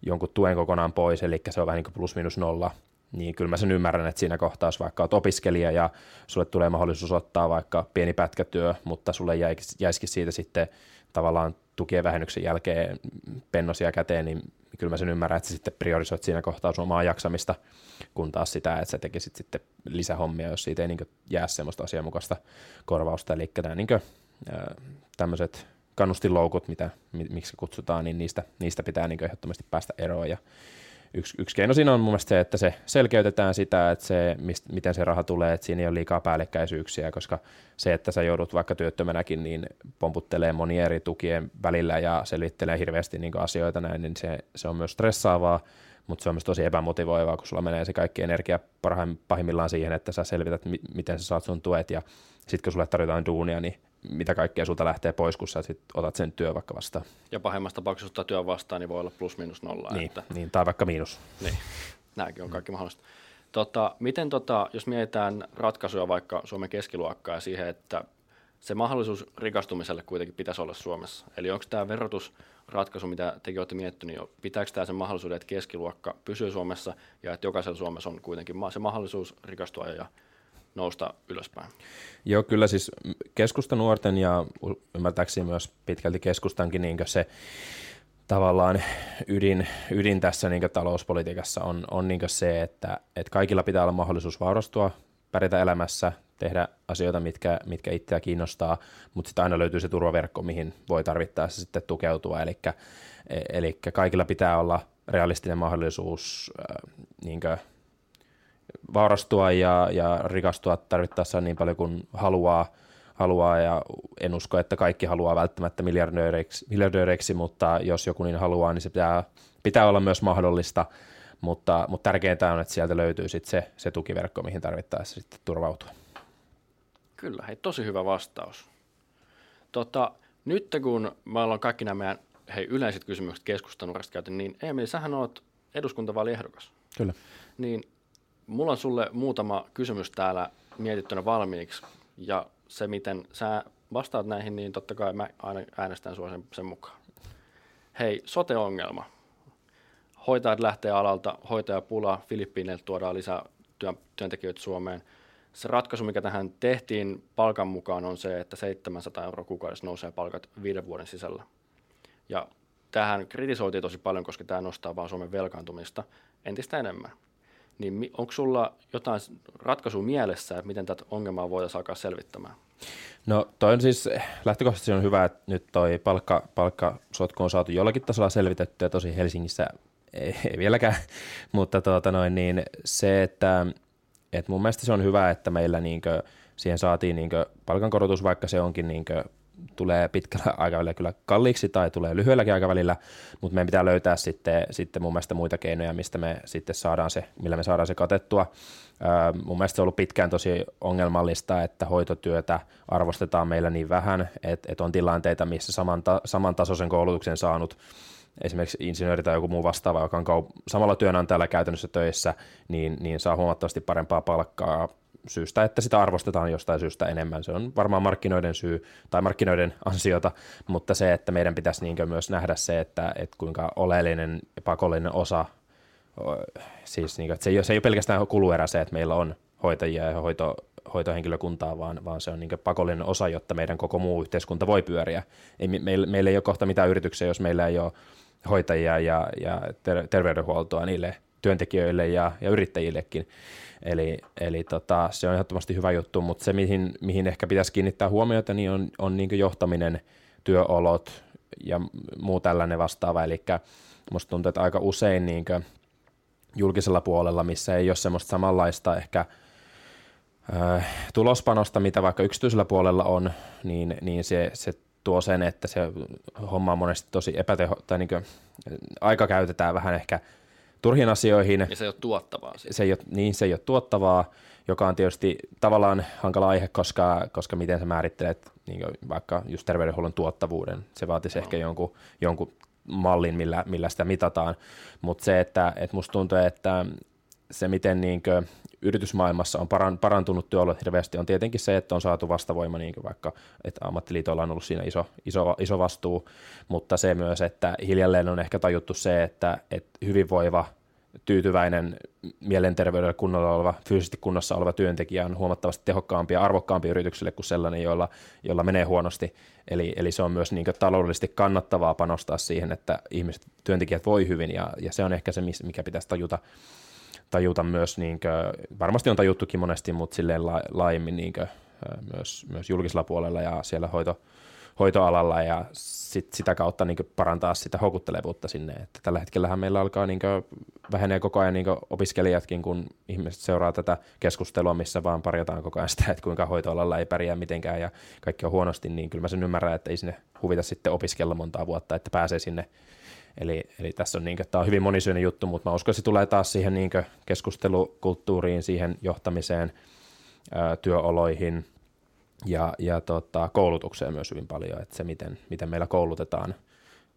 jonkun tuen kokonaan pois, eli se on vähän niin kuin plus minus nolla niin kyllä mä sen ymmärrän, että siinä kohtaa, jos vaikka olet opiskelija ja sulle tulee mahdollisuus ottaa vaikka pieni pätkätyö, mutta sulle jäisikin siitä sitten tavallaan tukien vähennyksen jälkeen pennosia käteen, niin kyllä mä sen ymmärrän, että sä sitten priorisoit siinä kohtaa sun omaa jaksamista, kun taas sitä, että sä tekisit sitten lisähommia, jos siitä ei niin jää semmoista asianmukaista korvausta. Eli nämä niin tämmöiset kannustinloukut, mitä, miksi kutsutaan, niin niistä, niistä pitää niin ehdottomasti päästä eroon. Ja yksi, yksi keino siinä on mun mielestä se, että se selkeytetään sitä, että se, mist, miten se raha tulee, että siinä ei ole liikaa päällekkäisyyksiä, koska se, että sä joudut vaikka työttömänäkin niin pomputtelee monia eri tukien välillä ja selvittelee hirveästi niin asioita näin, niin se, se on myös stressaavaa, mutta se on myös tosi epämotivoivaa, kun sulla menee se kaikki energia pahimmillaan siihen, että sä selvität, miten sä saat sun tuet, ja sitten kun sulle tarjotaan duunia, niin mitä kaikkea sulta lähtee pois, kun sä sit otat sen työ vaikka vastaan. Ja pahimmassa tapauksessa ottaa työn vastaan, niin voi olla plus minus nolla. Niin, että... niin tai vaikka miinus. Niin, nämäkin on kaikki mm. mahdollista. Tota, miten tota, jos mietitään ratkaisuja vaikka Suomen keskiluokkaa ja siihen, että se mahdollisuus rikastumiselle kuitenkin pitäisi olla Suomessa. Eli onko tämä verotusratkaisu, mitä tekin olette miettineet, niin pitääkö tämä sen mahdollisuuden, että keskiluokka pysyy Suomessa ja että jokaisella Suomessa on kuitenkin se mahdollisuus rikastua ja nousta ylöspäin? Joo, kyllä siis keskustanuorten ja ymmärtääkseni myös pitkälti keskustankin niin se tavallaan ydin, ydin tässä niin talouspolitiikassa on, on niin se, että, että kaikilla pitää olla mahdollisuus vaurastua, pärjätä elämässä, tehdä asioita, mitkä, mitkä itseä kiinnostaa, mutta sitten aina löytyy se turvaverkko, mihin voi tarvittaessa sitten tukeutua. Eli, eli kaikilla pitää olla realistinen mahdollisuus äh, niin vaurastua ja, ja rikastua tarvittaessa niin paljon kuin haluaa, haluaa ja en usko, että kaikki haluaa välttämättä miljardööreiksi, miljardööreiksi mutta jos joku niin haluaa, niin se pitää, pitää olla myös mahdollista, mutta, mutta tärkeintä on, että sieltä löytyy sit se, se tukiverkko, mihin tarvittaessa sitten turvautua. Kyllä, hei, tosi hyvä vastaus. Tota, nyt kun me ollaan kaikki nämä meidän hei, yleiset kysymykset keskustanurasta käyty, niin Emil, sähän oot eduskuntavaaliehdokas. Kyllä. Niin mulla on sulle muutama kysymys täällä mietittynä valmiiksi, ja se, miten sä vastaat näihin, niin totta kai mä aina äänestän sua sen, sen mukaan. Hei, sote-ongelma. Hoitajat lähtee alalta, hoitajapula, Filippiineiltä tuodaan lisää työntekijöitä Suomeen – se ratkaisu, mikä tähän tehtiin palkan mukaan, on se, että 700 euroa kuukaudessa nousee palkat viiden vuoden sisällä. Ja tähän kritisoitiin tosi paljon, koska tämä nostaa vaan Suomen velkaantumista entistä enemmän. Niin onko sulla jotain ratkaisua mielessä, että miten tätä ongelmaa voitaisiin alkaa selvittämään? No toi on siis, lähtökohtaisesti on hyvä, että nyt toi palkka, palkkasotku on saatu jollakin tasolla selvitettyä, tosi Helsingissä ei, ei vieläkään, mutta tuota noin, niin se, että et mun mielestä se on hyvä, että meillä niinkö, siihen saatiin niinkö palkankorotus, vaikka se onkin niinkö, tulee pitkällä aikavälillä kyllä kalliiksi tai tulee lyhyelläkin aikavälillä, mutta meidän pitää löytää sitten, sitten mun mielestä muita keinoja, mistä me sitten saadaan se, millä me saadaan se katettua. Mun mielestä se on ollut pitkään tosi ongelmallista, että hoitotyötä arvostetaan meillä niin vähän, että, että on tilanteita, missä saman, ta, samantasoisen koulutuksen saanut esimerkiksi insinööri tai joku muu vastaava, joka on samalla työnantajalla käytännössä töissä, niin, niin saa huomattavasti parempaa palkkaa syystä, että sitä arvostetaan jostain syystä enemmän. Se on varmaan markkinoiden syy tai markkinoiden ansiota, mutta se, että meidän pitäisi niin myös nähdä se, että, että kuinka oleellinen ja pakollinen osa, siis niin kuin, että se, ei ole, se ei ole pelkästään kuluerä se, että meillä on hoitajia ja hoito, hoitohenkilökuntaa, vaan, vaan se on niin pakollinen osa, jotta meidän koko muu yhteiskunta voi pyöriä. Ei, meillä, meillä ei ole kohta mitään yrityksiä, jos meillä ei ole hoitajia ja, ja ter- terveydenhuoltoa niille työntekijöille ja, ja yrittäjillekin. Eli, eli tota, se on ehdottomasti hyvä juttu, mutta se, mihin, mihin ehkä pitäisi kiinnittää huomiota, niin on, on niin johtaminen, työolot ja muu tällainen vastaava. Eli musta tuntuu, että aika usein niin julkisella puolella, missä ei ole semmoista samanlaista ehkä äh, tulospanosta, mitä vaikka yksityisellä puolella on, niin, niin se, se tuo sen, että se homma on monesti tosi epäteho, tai niin kuin, aika käytetään vähän ehkä turhiin asioihin. Ja se ei ole tuottavaa. Siis. Se ei ole, niin, se ei ole tuottavaa, joka on tietysti tavallaan hankala aihe, koska, koska miten sä määrittelet niin vaikka just terveydenhuollon tuottavuuden. Se vaatisi no. ehkä jonkun, jonkun mallin, millä, millä sitä mitataan. Mutta se, että, että musta tuntuu, että se miten niin yritysmaailmassa on parantunut työolot hirveästi, on tietenkin se, että on saatu vastavoima, niin kuin vaikka että ammattiliitoilla on ollut siinä iso, iso, iso vastuu, mutta se myös, että hiljalleen on ehkä tajuttu se, että, että hyvinvoiva, tyytyväinen, mielenterveydellä kunnolla oleva, fyysisesti kunnossa oleva työntekijä on huomattavasti tehokkaampi ja arvokkaampi yritykselle kuin sellainen, jolla, jolla menee huonosti. Eli, eli se on myös niin taloudellisesti kannattavaa panostaa siihen, että ihmiset, työntekijät voi hyvin, ja, ja se on ehkä se, mikä pitäisi tajuta tajuta myös, niin kuin, varmasti on tajuttukin monesti, mutta silleen la, laajemmin niin kuin, myös, myös julkisella puolella ja siellä hoito, hoitoalalla ja sit sitä kautta niin parantaa sitä houkuttelevuutta sinne. Että tällä hetkellähän meillä alkaa niin vähenee koko ajan niin opiskelijatkin, kun ihmiset seuraa tätä keskustelua, missä vaan parjataan koko ajan sitä, että kuinka hoitoalalla ei pärjää mitenkään ja kaikki on huonosti, niin kyllä mä sen ymmärrän, että ei sinne huvita sitten opiskella montaa vuotta, että pääsee sinne Eli, eli tässä on, niin kuin, tämä on hyvin monisyinen juttu, mutta mä uskon, että se tulee taas siihen niin keskustelukulttuuriin, siihen johtamiseen, ää, työoloihin ja, ja tota, koulutukseen myös hyvin paljon, että se miten, miten meillä koulutetaan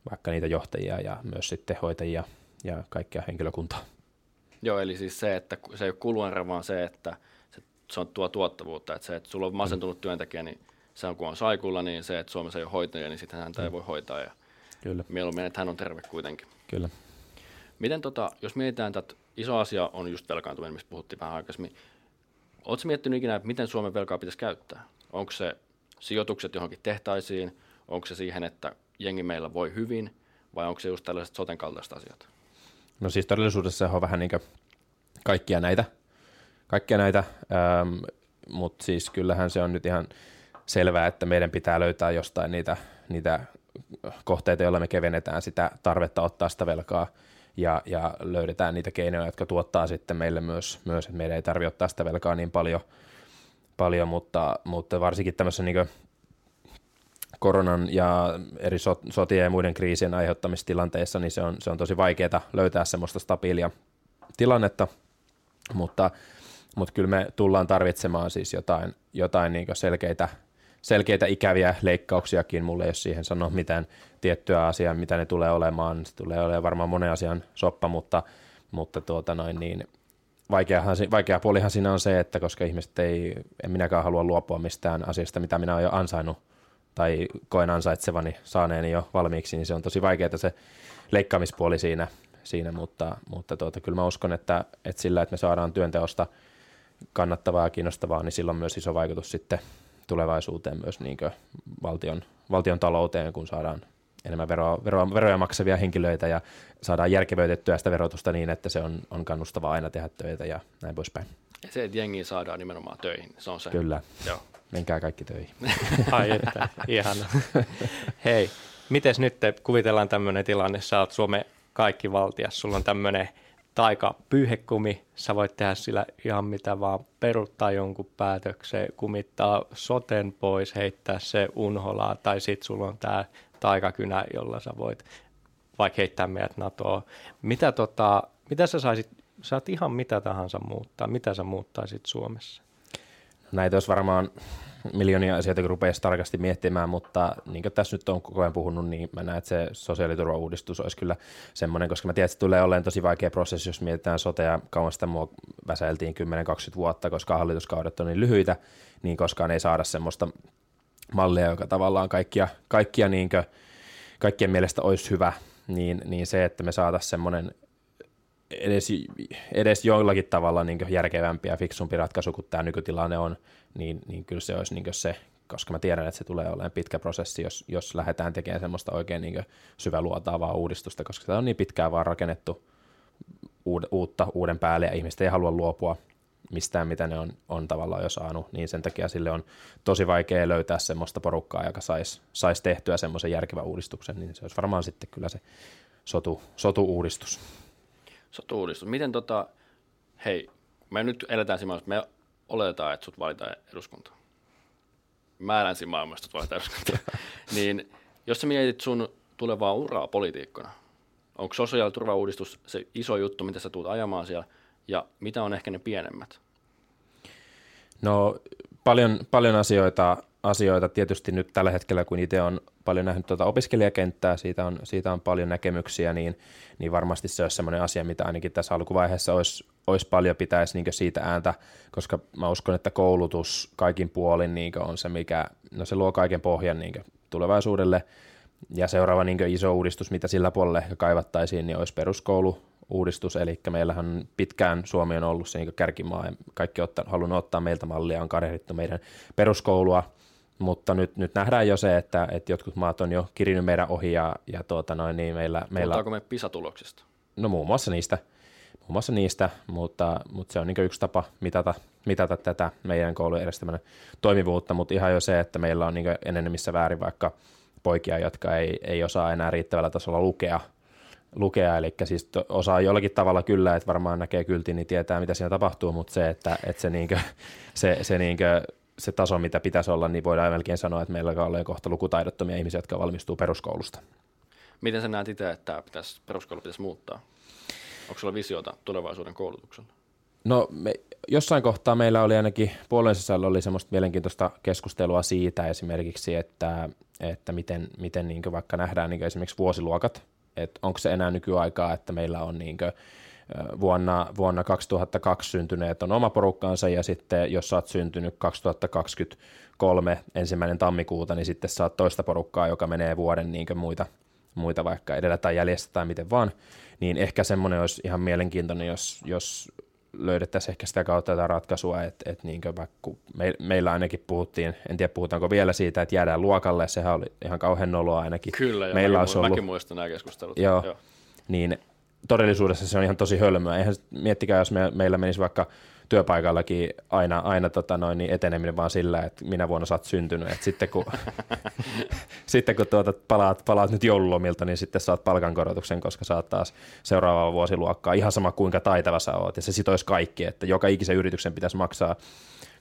vaikka niitä johtajia ja myös sitten hoitajia ja kaikkia henkilökuntaa. Joo, eli siis se, että se ei ole kuluerä, vaan se, että se, se on tuo tuottavuutta, että se, että sulla on masentunut työntekijä, niin se on kun on saikulla, niin se, että Suomessa ei ole hoitajia, niin sitten häntä mm. ei voi hoitaa ja Kyllä. mieluummin, että hän on terve kuitenkin. Kyllä. Miten tota, jos mietitään, että iso asia on just velkaantuminen, mistä puhuttiin vähän aikaisemmin, Oletko miettinyt ikinä, että miten Suomen velkaa pitäisi käyttää? Onko se sijoitukset johonkin tehtaisiin? Onko se siihen, että jengi meillä voi hyvin? Vai onko se just tällaiset soten kaltaiset asiat? No siis todellisuudessa se on vähän niin kaikkia näitä, kaikkia näitä ähm, mutta siis kyllähän se on nyt ihan selvää, että meidän pitää löytää jostain niitä, niitä kohteita, joilla me kevennetään sitä tarvetta ottaa sitä velkaa ja, ja löydetään niitä keinoja, jotka tuottaa sitten meille myös, myös että meidän ei tarvitse ottaa sitä velkaa niin paljon, paljon mutta, mutta varsinkin tämmöisessä niin koronan ja eri sotien ja muiden kriisien aiheuttamistilanteissa, niin se on, se on tosi vaikeaa löytää semmoista stabiilia tilannetta, mutta, mutta kyllä me tullaan tarvitsemaan siis jotain, jotain niin selkeitä selkeitä ikäviä leikkauksiakin, mulle ei ole siihen sanoa mitään tiettyä asiaa, mitä ne tulee olemaan, se tulee olemaan varmaan monen asian soppa, mutta, mutta tuota noin niin, vaikeahan, vaikea puolihan siinä on se, että koska ihmiset ei, en minäkään halua luopua mistään asiasta, mitä minä olen jo ansainnut tai koen ansaitsevani saaneeni jo valmiiksi, niin se on tosi vaikeaa se leikkaamispuoli siinä, siinä mutta, mutta tuota, kyllä mä uskon, että, että sillä, että me saadaan työnteosta kannattavaa ja kiinnostavaa, niin sillä on myös iso vaikutus sitten tulevaisuuteen myös niin valtion, valtion talouteen, kun saadaan enemmän veroa, veroa, veroja maksavia henkilöitä ja saadaan järkevöitettyä sitä verotusta niin, että se on, on kannustavaa aina tehdä töitä ja näin poispäin. Ja se, että jengi saadaan nimenomaan töihin, se on se. Kyllä. Joo. Menkää kaikki töihin. Ai että, ihana. Hei, miten nyt te kuvitellaan tämmöinen tilanne, sä oot Suomen kaikki valtias, sulla on tämmöinen – taika pyyhekumi, sä voit tehdä sillä ihan mitä vaan, peruttaa jonkun päätöksen, kumittaa soten pois, heittää se unholaa, tai sit sulla on tää taikakynä, jolla sä voit vaikka heittää meidät NATOa. Mitä, tota, mitä sä saisit, saat ihan mitä tahansa muuttaa, mitä sä muuttaisit Suomessa? Näitä olisi varmaan miljoonia asioita, kun rupeaisi tarkasti miettimään, mutta niin kuin tässä nyt on koko ajan puhunut, niin mä näen, että se sosiaaliturvauudistus olisi kyllä semmoinen, koska mä tiedän, että se tulee olemaan tosi vaikea prosessi, jos mietitään sotea, kauan sitä mua väsäiltiin 10-20 vuotta, koska hallituskaudet on niin lyhyitä, niin koskaan ei saada semmoista mallia, joka tavallaan kaikkia, kaikkia niin kuin, kaikkien mielestä olisi hyvä, niin, niin se, että me saataisiin semmoinen edes, edes joillakin tavalla niin järkevämpi ja fiksumpi ratkaisu kuin tämä nykytilanne on, niin, niin kyllä se olisi niin se, koska mä tiedän, että se tulee olemaan pitkä prosessi, jos, jos lähdetään tekemään semmoista oikein niin syväluotaavaa uudistusta, koska tämä on niin pitkään vaan rakennettu uutta uuden päälle ja ihmiset ei halua luopua mistään, mitä ne on, on tavallaan jo saanut, niin sen takia sille on tosi vaikea löytää semmoista porukkaa, joka saisi sais tehtyä semmoisen järkevän uudistuksen, niin se olisi varmaan sitten kyllä se sotu, sotu-uudistus sotu-uudistus. Miten tota, hei, me nyt eletään siinä että me oletetaan, että sut valitaan eduskuntaan. Mä elän siinä maailmassa, että valitaan eduskuntaan. niin jos sä mietit sun tulevaa uraa politiikkona, onko sosiaaliturvauudistus se iso juttu, mitä sä tulet ajamaan siellä, ja mitä on ehkä ne pienemmät? No paljon, paljon asioita, asioita tietysti nyt tällä hetkellä, kun itse on paljon nähnyt tuota opiskelijakenttää, siitä on, siitä on paljon näkemyksiä, niin, niin varmasti se olisi sellainen asia, mitä ainakin tässä alkuvaiheessa olisi, olisi paljon pitäisi niin siitä ääntä, koska mä uskon, että koulutus kaikin puolin niin on se, mikä, no se luo kaiken pohjan niin tulevaisuudelle, ja seuraava niin iso uudistus, mitä sillä puolella ehkä kaivattaisiin, niin olisi peruskoulu, uudistus, eli meillähän pitkään Suomi on ollut se niin kärkimaa, ja kaikki otta, halunnut ottaa meiltä mallia, on karehdittu meidän peruskoulua, mutta nyt, nyt nähdään jo se, että, että jotkut maat on jo kirinyt meidän ohi ja, ja tuota noin, niin meillä... meillä me PISA-tuloksista? No muun muassa niistä, muun muassa niistä mutta, mutta se on niin yksi tapa mitata, mitata tätä meidän koulun järjestämän toimivuutta, mutta ihan jo se, että meillä on niin enemmissä väärin vaikka poikia, jotka ei, ei osaa enää riittävällä tasolla lukea, lukea, eli siis osaa jollakin tavalla kyllä, että varmaan näkee kyltin, niin tietää, mitä siinä tapahtuu, mutta se, että, että se, niinkö, se, se, niinkö, se taso, mitä pitäisi olla, niin voidaan melkein sanoa, että meillä on kohta lukutaidottomia ihmisiä, jotka valmistuu peruskoulusta. Miten sä näet itse, että pitäisi, peruskoulu pitäisi muuttaa? Onko sulla visiota tulevaisuuden koulutuksella? No me, jossain kohtaa meillä oli ainakin puolueen sisällä oli semmoista mielenkiintoista keskustelua siitä esimerkiksi, että, että miten, miten niin vaikka nähdään niin esimerkiksi vuosiluokat, että onko se enää nykyaikaa, että meillä on niin vuonna, vuonna 2002 syntyneet on oma porukkaansa ja sitten jos sä oot syntynyt 2023 ensimmäinen tammikuuta, niin sitten saat toista porukkaa, joka menee vuoden niin muita, muita vaikka edellä tai jäljestä tai miten vaan, niin ehkä semmoinen olisi ihan mielenkiintoinen, jos, jos löydettäisiin ehkä sitä kautta tätä ratkaisua, että, että niin vaikka me, meillä ainakin puhuttiin, en tiedä puhutaanko vielä siitä, että jäädään luokalle, sehän oli ihan kauhean noloa ainakin. Kyllä, meillä mäkin, ollut, mäkin muistan nämä keskustelut. Joo, joo. niin todellisuudessa se on ihan tosi hölmöä. Eihän miettikää, jos me, meillä menisi vaikka työpaikallakin aina, aina tota noin, niin eteneminen vaan sillä, että minä vuonna sä oot syntynyt. Et sitten kun, sitten kun tuota, palaat, palaat nyt joululomilta, niin sitten saat palkankorotuksen, koska saat taas seuraavaa vuosiluokkaa. Ihan sama kuinka taitava sä oot. Ja se sitoisi kaikki, että joka ikisen yrityksen pitäisi maksaa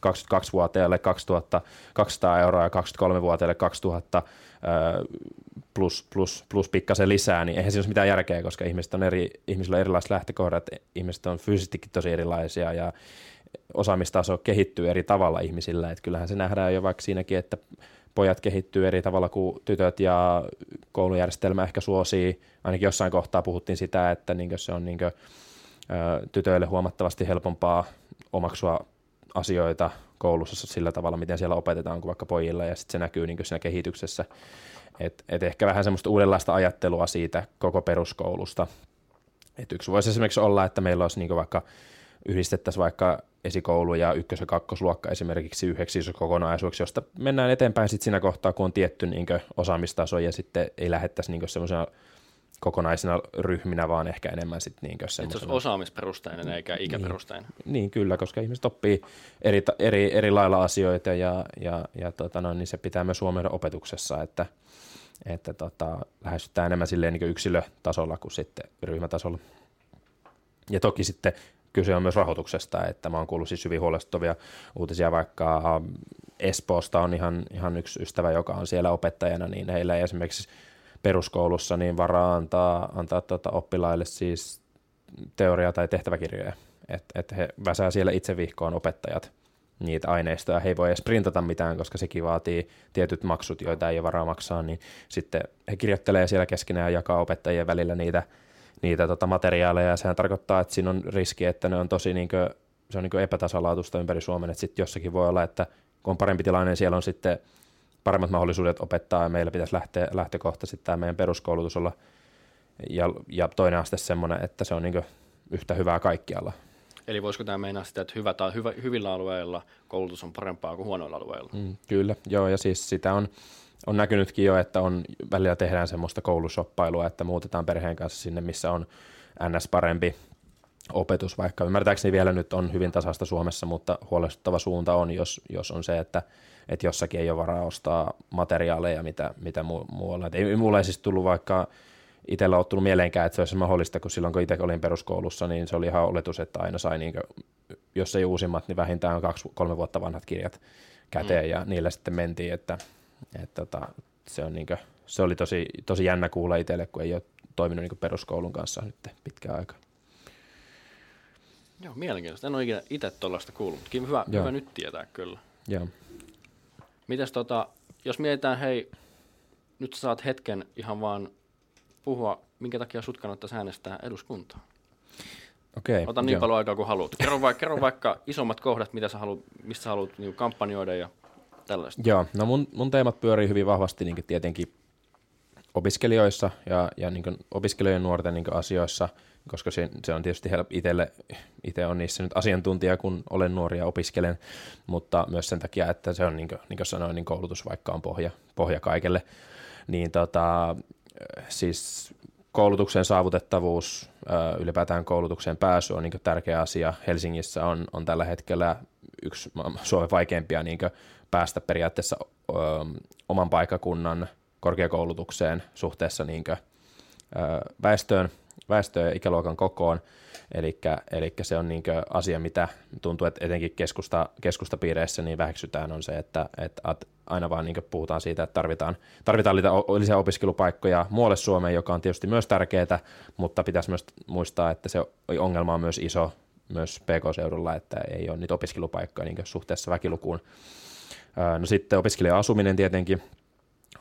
22-vuotiaille 2200 euroa ja 23-vuotiaille 2000 plus, plus, plus pikkasen lisää, niin eihän siinä ole mitään järkeä, koska ihmiset on eri, ihmisillä on erilaiset lähtökohdat, ihmiset on fyysisestikin tosi erilaisia ja osaamistaso kehittyy eri tavalla ihmisillä, että kyllähän se nähdään jo vaikka siinäkin, että pojat kehittyy eri tavalla kuin tytöt ja koulujärjestelmä ehkä suosii, ainakin jossain kohtaa puhuttiin sitä, että niin se on niin tytöille huomattavasti helpompaa omaksua asioita koulussa sillä tavalla, miten siellä opetetaan kuin vaikka pojilla, ja sitten se näkyy niin siinä kehityksessä. Et, et ehkä vähän semmoista uudenlaista ajattelua siitä koko peruskoulusta. Et yksi voisi esimerkiksi olla, että meillä olisi niin vaikka yhdistettäisiin vaikka esikoulu ja ykkös- ja kakkosluokka esimerkiksi yhdeksi kokonaisuudeksi, josta mennään eteenpäin sitten siinä kohtaa, kun on tietty niin osaamistaso ja sitten ei lähettäisi niin semmoisena kokonaisina ryhminä, vaan ehkä enemmän sitten niin semmoisena. Se olisi osaamisperusteinen eikä ikäperusteinen. Niin, niin, kyllä, koska ihmiset oppii eri, eri, eri lailla asioita ja, ja, ja tota no, niin se pitää myös huomioida opetuksessa, että, että tota, lähestytään enemmän silleen niin yksilötasolla kuin sitten ryhmätasolla. Ja toki sitten kyse on myös rahoituksesta, että mä oon kuullut siis hyvin huolestuttavia uutisia, vaikka Espoosta on ihan, ihan yksi ystävä, joka on siellä opettajana, niin heillä ei esimerkiksi peruskoulussa niin varaa antaa, antaa tuota oppilaille siis teoria- tai tehtäväkirjoja, että et he väsää siellä itse vihkoon opettajat niitä aineistoja. He ei voi edes printata mitään, koska sekin vaatii tietyt maksut, joita ei ole varaa maksaa, niin sitten he kirjoittelee siellä keskenään ja jakaa opettajien välillä niitä, niitä tota materiaaleja, ja sehän tarkoittaa, että siinä on riski, että ne on tosi niin kuin, se on niin epätasalaatusta ympäri Suomen, että sitten jossakin voi olla, että kun on parempi tilanne, niin siellä on sitten paremmat mahdollisuudet opettaa ja meillä pitäisi lähteä, lähtökohtaisesti tämä meidän peruskoulutus olla ja, ja toinen aste semmoinen, että se on niin yhtä hyvää kaikkialla. Eli voisiko tämä meinaa sitä, että hyvä, tai hyvä, hyvillä alueilla koulutus on parempaa kuin huonoilla alueilla? Mm, kyllä, joo, ja siis sitä on, on näkynytkin jo, että on välillä tehdään semmoista koulusoppailua, että muutetaan perheen kanssa sinne, missä on NS parempi opetus, vaikka ymmärtääkseni vielä nyt on hyvin tasasta Suomessa, mutta huolestuttava suunta on, jos, jos on se, että että jossakin ei ole varaa ostaa materiaaleja, mitä, mitä mu- muualla. Et ei, mulla ei siis tullut vaikka itsellä ole tullut mieleenkään, että se olisi mahdollista, kun silloin kun itse olin peruskoulussa, niin se oli ihan oletus, että aina sai, niin kuin, jos ei uusimmat, niin vähintään kaksi, kolme vuotta vanhat kirjat käteen, mm. ja niillä sitten mentiin, että, että tota, se, on niin kuin, se oli tosi, tosi jännä kuulla itselle, kun ei ole toiminut niin peruskoulun kanssa nyt pitkään aikaa. Joo, mielenkiintoista. En ole ikinä itse tuollaista kuullut, mutta hyvä, hyvä nyt tietää kyllä. Joo. Mites tota, jos mietitään, hei, nyt sä saat hetken ihan vaan puhua, minkä takia sut kannattaisi äänestää eduskuntaa. Okei. Ota niin paljon aikaa kuin haluat. Kerro, vaikka, kerro vaikka isommat kohdat, mitä sä haluat, mistä sä haluat niin kampanjoida ja tällaista. Joo, no mun, mun teemat pyörii hyvin vahvasti niin tietenkin opiskelijoissa ja, ja niin opiskelijoiden nuorten niin asioissa – koska se, se on tietysti itselle, itse on niissä nyt asiantuntija, kun olen nuori ja opiskelen, mutta myös sen takia, että se on, niin kuin, niin kuin sanoin, niin koulutus vaikka on pohja, pohja kaikelle, niin tota, siis koulutuksen saavutettavuus, ylipäätään koulutukseen pääsy on niin tärkeä asia. Helsingissä on, on tällä hetkellä yksi Suomen vaikeimpia niin päästä periaatteessa ö, oman paikakunnan korkeakoulutukseen suhteessa niin kuin, ö, väestöön, väestöön ja ikäluokan kokoon. Eli se on niin asia, mitä tuntuu, että etenkin keskusta, keskustapiireissä niin väheksytään, on se, että, että aina vaan niin puhutaan siitä, että tarvitaan, tarvitaan lisää opiskelupaikkoja muualle Suomeen, joka on tietysti myös tärkeää, mutta pitäisi myös muistaa, että se ongelma on myös iso myös PK-seudulla, että ei ole niitä opiskelupaikkoja niin suhteessa väkilukuun. No sitten opiskelija-asuminen tietenkin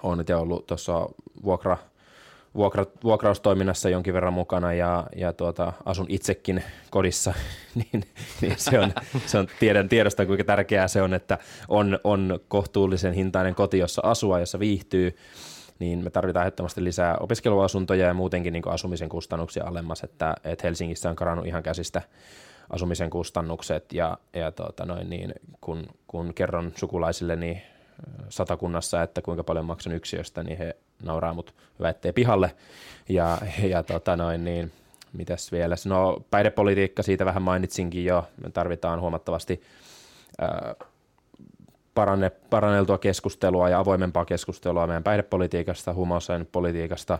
on nyt ollut tuossa vuokra, vuokra, vuokraustoiminnassa jonkin verran mukana ja, ja tuota, asun itsekin kodissa, niin, niin se on, se on tiedän, tiedosta kuinka tärkeää se on, että on, on kohtuullisen hintainen koti, jossa asua, jossa viihtyy, niin me tarvitaan ehdottomasti lisää opiskeluasuntoja ja muutenkin niin asumisen kustannuksia alemmas, että, että Helsingissä on karannut ihan käsistä asumisen kustannukset ja, ja tuota noin, niin kun, kun kerron sukulaisille niin satakunnassa, että kuinka paljon maksan yksiöstä, niin he nauraa mut väittee pihalle. Ja, ja tota noin, niin, mitäs vielä? No päihdepolitiikka, siitä vähän mainitsinkin jo. Me tarvitaan huomattavasti paranne, paranneltua keskustelua ja avoimempaa keskustelua meidän päihdepolitiikasta, politiikasta.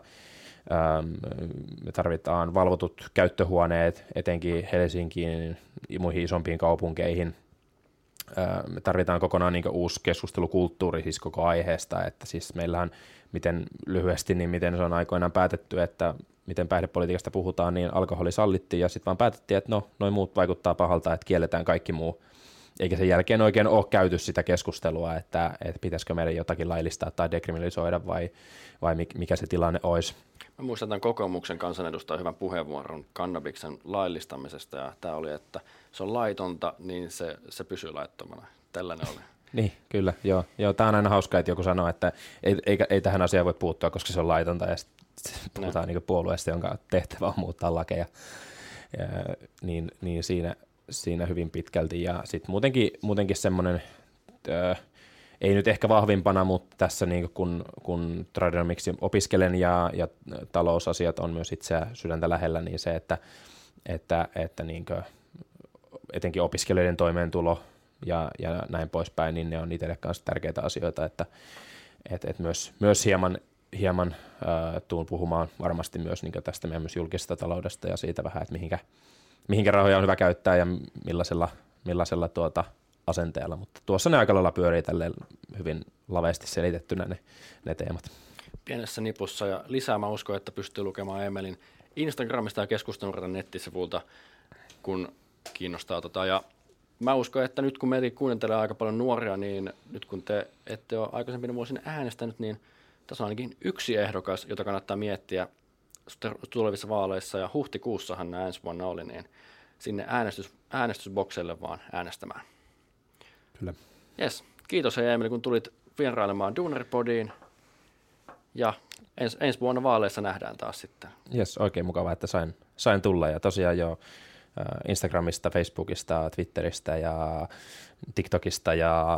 Me tarvitaan valvotut käyttöhuoneet etenkin Helsinkiin ja muihin isompiin kaupunkeihin. Me tarvitaan kokonaan niin uusi keskustelukulttuuri siis koko aiheesta, että siis meillähän miten lyhyesti, niin miten se on aikoinaan päätetty, että miten päihdepolitiikasta puhutaan, niin alkoholi sallittiin ja sitten vaan päätettiin, että no, noin muut vaikuttaa pahalta, että kielletään kaikki muu. Eikä sen jälkeen oikein ole käyty sitä keskustelua, että, että pitäisikö meidän jotakin laillistaa tai dekriminalisoida vai, vai mikä se tilanne olisi. Mä muistan tämän kokoomuksen kansanedustajan hyvän puheenvuoron kannabiksen laillistamisesta ja tämä oli, että se on laitonta, niin se, se pysyy laittomana. Tällainen oli. Niin, kyllä, joo. joo tämä on aina hauskaa, että joku sanoo, että ei, ei, ei tähän asiaan voi puuttua, koska se on laitonta, ja sitten puhutaan niin puolueesta, jonka tehtävä on muuttaa lakeja. Ja, niin, niin siinä, siinä hyvin pitkälti. Ja sitten muutenkin, muutenkin semmoinen, ei nyt ehkä vahvimpana, mutta tässä niin kun, kun Tradenomics opiskelen ja, ja talousasiat on myös itseä sydäntä lähellä, niin se, että, että, että niin etenkin opiskelijoiden toimeentulo ja, ja näin poispäin, niin ne on itselle kanssa tärkeitä asioita, että et, et myös, myös hieman, hieman äh, tuun puhumaan varmasti myös niin tästä meidän myös julkisesta taloudesta ja siitä vähän, että mihinkä, mihinkä rahoja on hyvä käyttää ja millaisella, millaisella tuota, asenteella, mutta tuossa ne aika lailla pyörii tälleen hyvin laveasti selitettynä ne, ne teemat. Pienessä nipussa ja lisää mä uskon, että pystyy lukemaan Emelin Instagramista ja keskustelun nettisivulta, kun kiinnostaa. Tota. Ja mä uskon, että nyt kun meitä kuuntelee aika paljon nuoria, niin nyt kun te ette ole aikaisempina vuosina äänestänyt, niin tässä on ainakin yksi ehdokas, jota kannattaa miettiä tulevissa vaaleissa, ja huhtikuussahan nämä ensi vuonna oli, niin sinne äänestys, äänestysbokselle vaan äänestämään. Kyllä. Yes. Kiitos hei Emeli, kun tulit vierailemaan Duunaripodiin. Ja ens, ensi vuonna vaaleissa nähdään taas sitten. Yes, oikein mukava, että sain, sain tulla. Ja tosiaan jo Instagramista, Facebookista, Twitteristä ja TikTokista ja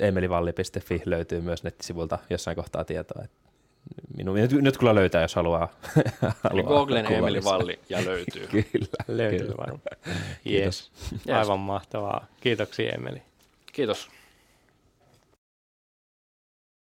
emelivalli.fi löytyy myös nettisivulta jossain kohtaa tietoa. Minun, nyt, nyt kyllä löytää, jos haluaa. Eli Googlen Emeli Valli ja löytyy. kyllä. Löytyy varmaan. Kiitos. Yes. Aivan mahtavaa. Kiitoksia Emeli. Kiitos.